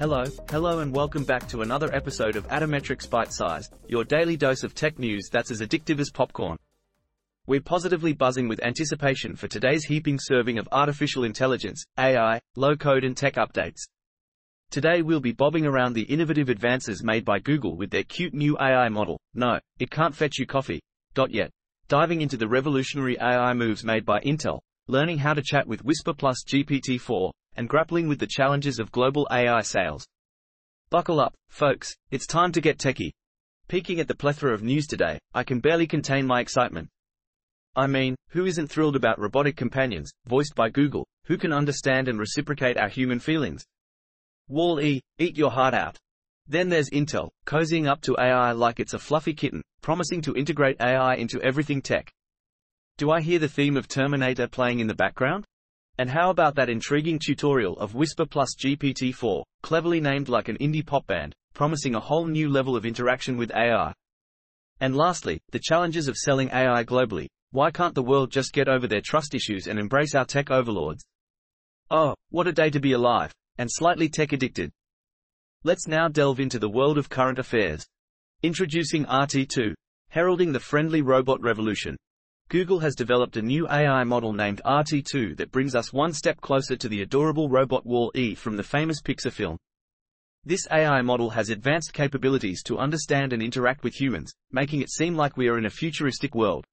Hello, hello and welcome back to another episode of Atometrix ByteSize, your daily dose of tech news that's as addictive as popcorn. We're positively buzzing with anticipation for today's heaping serving of artificial intelligence, AI, low code and tech updates. Today we'll be bobbing around the innovative advances made by Google with their cute new AI model, No, it can't fetch you coffee, dot yet. Diving into the revolutionary AI moves made by Intel, learning how to chat with Whisper Plus GPT-4, and grappling with the challenges of global AI sales. Buckle up, folks, it's time to get techie. Peeking at the plethora of news today, I can barely contain my excitement. I mean, who isn't thrilled about robotic companions, voiced by Google, who can understand and reciprocate our human feelings? Wall-E, eat your heart out. Then there's Intel, cozying up to AI like it's a fluffy kitten, promising to integrate AI into everything tech. Do I hear the theme of Terminator playing in the background? And how about that intriguing tutorial of Whisper Plus GPT-4, cleverly named like an indie pop band, promising a whole new level of interaction with AI? And lastly, the challenges of selling AI globally. Why can't the world just get over their trust issues and embrace our tech overlords? Oh, what a day to be alive, and slightly tech addicted. Let's now delve into the world of current affairs. Introducing RT2, heralding the friendly robot revolution. Google has developed a new AI model named RT2 that brings us one step closer to the adorable robot Wall-E from the famous Pixar film. This AI model has advanced capabilities to understand and interact with humans, making it seem like we are in a futuristic world.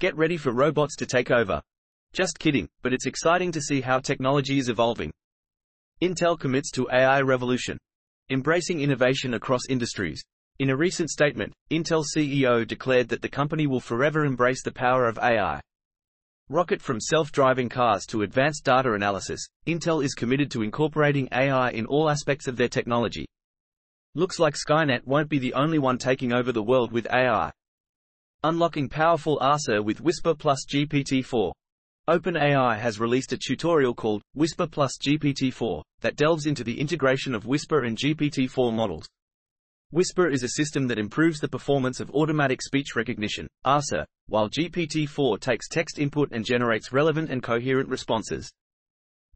Get ready for robots to take over. Just kidding, but it's exciting to see how technology is evolving. Intel commits to AI revolution. Embracing innovation across industries. In a recent statement, Intel CEO declared that the company will forever embrace the power of AI. Rocket from self-driving cars to advanced data analysis, Intel is committed to incorporating AI in all aspects of their technology. Looks like Skynet won't be the only one taking over the world with AI. Unlocking powerful ARSA with Whisper Plus GPT-4. OpenAI has released a tutorial called Whisper Plus GPT-4 that delves into the integration of Whisper and GPT-4 models. Whisper is a system that improves the performance of automatic speech recognition, ARSA, while GPT-4 takes text input and generates relevant and coherent responses.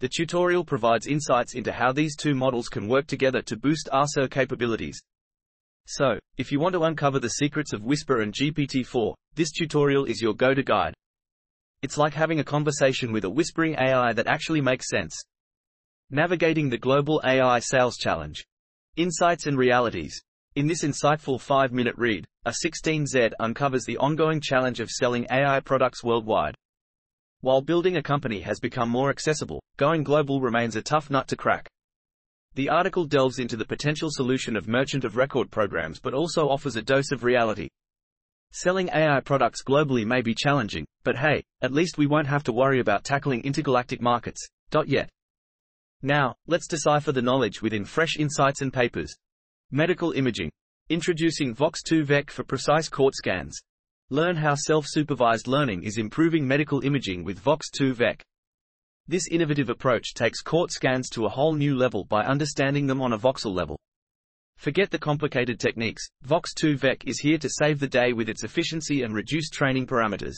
The tutorial provides insights into how these two models can work together to boost ARSA capabilities, so, if you want to uncover the secrets of Whisper and GPT-4, this tutorial is your go-to guide. It's like having a conversation with a whispering AI that actually makes sense. Navigating the Global AI Sales Challenge. Insights and Realities. In this insightful 5-minute read, a 16Z uncovers the ongoing challenge of selling AI products worldwide. While building a company has become more accessible, going global remains a tough nut to crack. The article delves into the potential solution of merchant of record programs but also offers a dose of reality. Selling AI products globally may be challenging, but hey, at least we won't have to worry about tackling intergalactic markets. Dot yet. Now, let's decipher the knowledge within fresh insights and papers. Medical imaging. Introducing Vox2 Vec for precise court scans. Learn how self-supervised learning is improving medical imaging with Vox2 Vec. This innovative approach takes court scans to a whole new level by understanding them on a voxel level. Forget the complicated techniques, Vox2 Vec is here to save the day with its efficiency and reduced training parameters.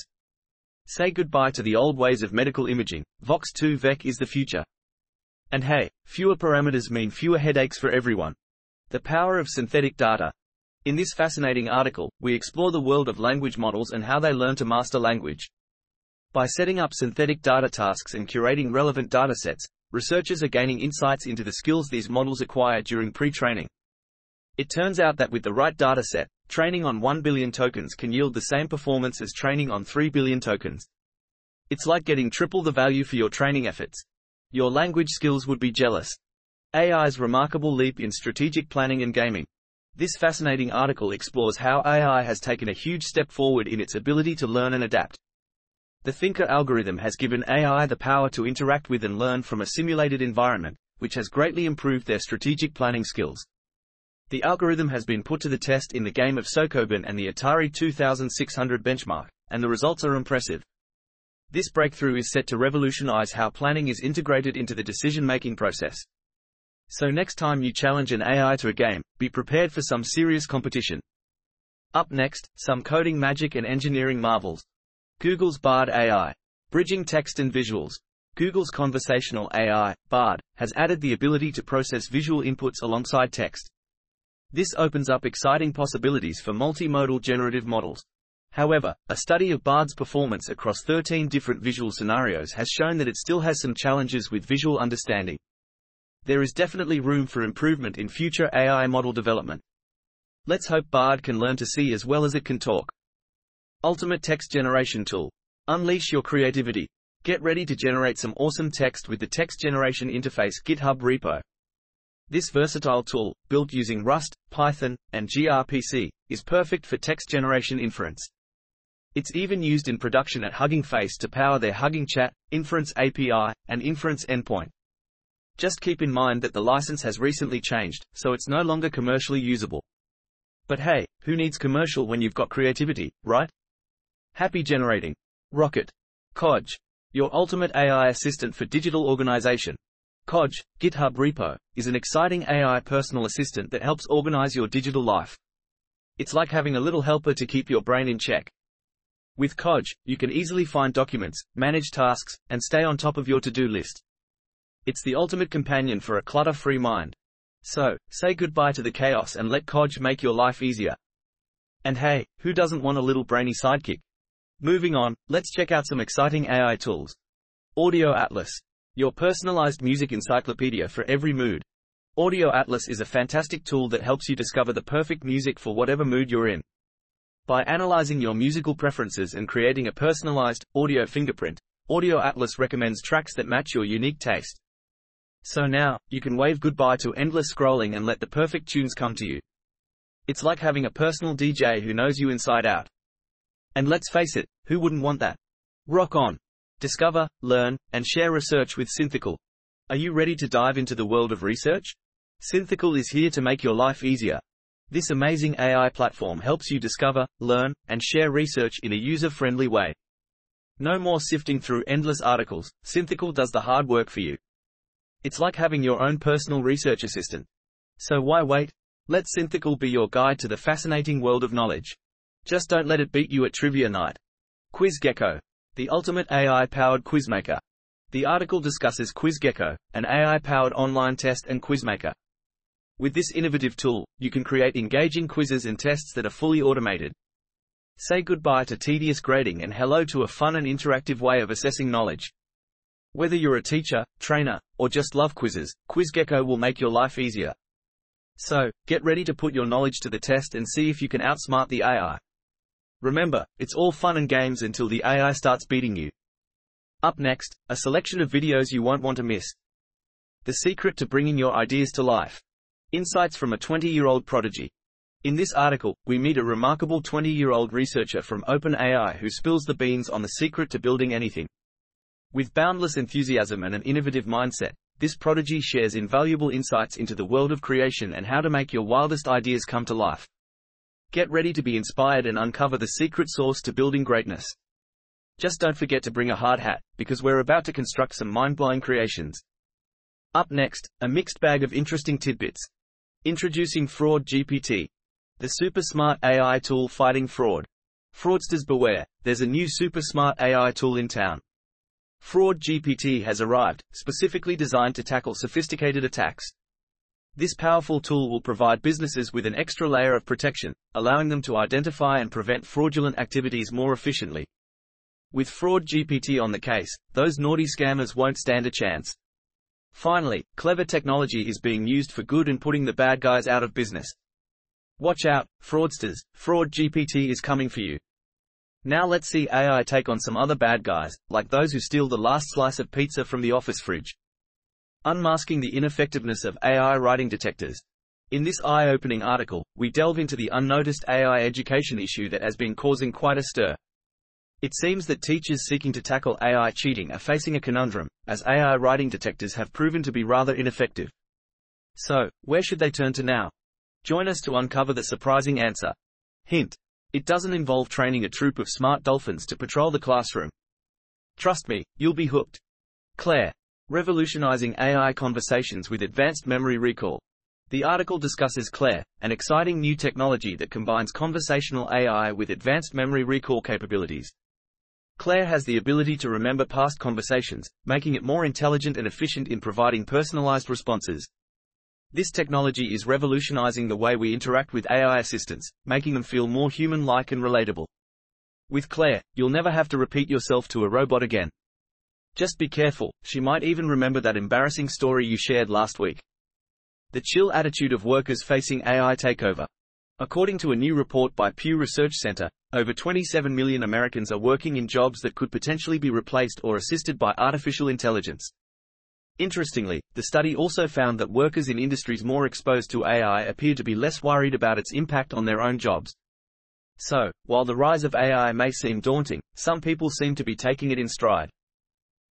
Say goodbye to the old ways of medical imaging, Vox2 Vec is the future. And hey, fewer parameters mean fewer headaches for everyone. The power of synthetic data. In this fascinating article, we explore the world of language models and how they learn to master language. By setting up synthetic data tasks and curating relevant datasets, researchers are gaining insights into the skills these models acquire during pre-training. It turns out that with the right dataset, training on 1 billion tokens can yield the same performance as training on 3 billion tokens. It's like getting triple the value for your training efforts. Your language skills would be jealous. AI's remarkable leap in strategic planning and gaming. This fascinating article explores how AI has taken a huge step forward in its ability to learn and adapt. The Thinker algorithm has given AI the power to interact with and learn from a simulated environment, which has greatly improved their strategic planning skills. The algorithm has been put to the test in the game of Sokoban and the Atari 2600 benchmark, and the results are impressive. This breakthrough is set to revolutionize how planning is integrated into the decision-making process. So next time you challenge an AI to a game, be prepared for some serious competition. Up next, some coding magic and engineering marvels. Google's Bard AI. Bridging text and visuals. Google's conversational AI, Bard, has added the ability to process visual inputs alongside text. This opens up exciting possibilities for multimodal generative models. However, a study of Bard's performance across 13 different visual scenarios has shown that it still has some challenges with visual understanding. There is definitely room for improvement in future AI model development. Let's hope Bard can learn to see as well as it can talk. Ultimate Text Generation Tool. Unleash your creativity. Get ready to generate some awesome text with the Text Generation Interface GitHub repo. This versatile tool, built using Rust, Python, and gRPC, is perfect for text generation inference. It's even used in production at Hugging Face to power their Hugging Chat, Inference API, and Inference endpoint. Just keep in mind that the license has recently changed, so it's no longer commercially usable. But hey, who needs commercial when you've got creativity, right? Happy generating. Rocket. Khoj. Your ultimate AI assistant for digital organization. Khoj, GitHub repo, is an exciting AI personal assistant that helps organize your digital life. It's like having a little helper to keep your brain in check. With Khoj, you can easily find documents, manage tasks, and stay on top of your to-do list. It's the ultimate companion for a clutter-free mind. So, say goodbye to the chaos and let Khoj make your life easier. And hey, who doesn't want a little brainy sidekick? Moving on, let's check out some exciting AI tools. Audio Atlas. Your personalized music encyclopedia for every mood. Audio Atlas is a fantastic tool that helps you discover the perfect music for whatever mood you're in. By analyzing your musical preferences and creating a personalized audio fingerprint, Audio Atlas recommends tracks that match your unique taste. So now, you can wave goodbye to endless scrolling and let the perfect tunes come to you. It's like having a personal DJ who knows you inside out. And let's face it, who wouldn't want that? Rock on. Discover, learn, and share research with Synthical. Are you ready to dive into the world of research? Synthical is here to make your life easier. This amazing AI platform helps you discover, learn, and share research in a user-friendly way. No more sifting through endless articles, Synthical does the hard work for you. It's like having your own personal research assistant. So why wait? Let Synthical be your guide to the fascinating world of knowledge. Just don't let it beat you at trivia night. QuizGecko, the ultimate AI-powered quizmaker. The article discusses QuizGecko, an AI-powered online test and quizmaker. With this innovative tool, you can create engaging quizzes and tests that are fully automated. Say goodbye to tedious grading and hello to a fun and interactive way of assessing knowledge. Whether you're a teacher, trainer, or just love quizzes, QuizGecko will make your life easier. So, get ready to put your knowledge to the test and see if you can outsmart the AI. Remember, it's all fun and games until the AI starts beating you. Up next, a selection of videos you won't want to miss. The secret to bringing your ideas to life. Insights from a 20-year-old prodigy. In this article, we meet a remarkable 20-year-old researcher from OpenAI who spills the beans on the secret to building anything. With boundless enthusiasm and an innovative mindset, this prodigy shares invaluable insights into the world of creation and how to make your wildest ideas come to life. Get ready to be inspired and uncover the secret source to building greatness. Just don't forget to bring a hard hat, because we're about to construct some mind-blowing creations. Up next, a mixed bag of interesting tidbits. Introducing Fraud GPT. The super smart AI tool fighting fraud. Fraudsters beware, there's a new super smart AI tool in town. Fraud GPT has arrived, specifically designed to tackle sophisticated attacks. This powerful tool will provide businesses with an extra layer of protection, allowing them to identify and prevent fraudulent activities more efficiently. With Fraud GPT on the case, those naughty scammers won't stand a chance. Finally, clever technology is being used for good and putting the bad guys out of business. Watch out, fraudsters, Fraud GPT is coming for you. Now let's see AI take on some other bad guys, like those who steal the last slice of pizza from the office fridge. Unmasking the ineffectiveness of AI writing detectors. In this eye-opening article, we delve into the unnoticed AI education issue that has been causing quite a stir. It seems that teachers seeking to tackle AI cheating are facing a conundrum, as AI writing detectors have proven to be rather ineffective. So, where should they turn to now? Join us to uncover the surprising answer. Hint. It doesn't involve training a troop of smart dolphins to patrol the classroom. Trust me, you'll be hooked. Claire. Revolutionizing AI conversations with advanced memory recall. The article discusses Claire, an exciting new technology that combines conversational AI with advanced memory recall capabilities. Claire has the ability to remember past conversations, making it more intelligent and efficient in providing personalized responses. This technology is revolutionizing the way we interact with AI assistants, making them feel more human-like and relatable. With Claire, you'll never have to repeat yourself to a robot again. Just be careful, she might even remember that embarrassing story you shared last week. The chill attitude of workers facing AI takeover. According to a new report by Pew Research Center, over 27 million Americans are working in jobs that could potentially be replaced or assisted by artificial intelligence. Interestingly, the study also found that workers in industries more exposed to AI appear to be less worried about its impact on their own jobs. So, while the rise of AI may seem daunting, some people seem to be taking it in stride.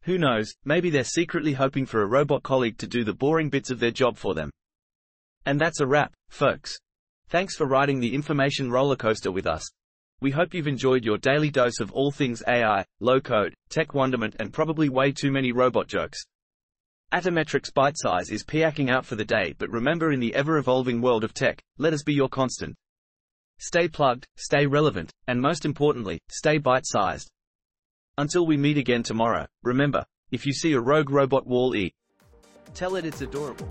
Who knows, maybe they're secretly hoping for a robot colleague to do the boring bits of their job for them. And that's a wrap, folks. Thanks for riding the information rollercoaster with us. We hope you've enjoyed your daily dose of all things AI, low code, tech wonderment, and probably way too many robot jokes. Atometrix ByteSize is piaking out for the day, but remember in the ever evolving world of tech, let us be your constant. Stay plugged, stay relevant, and most importantly, stay bite sized. Until we meet again tomorrow, remember, if you see a rogue robot wall E, tell it it's adorable.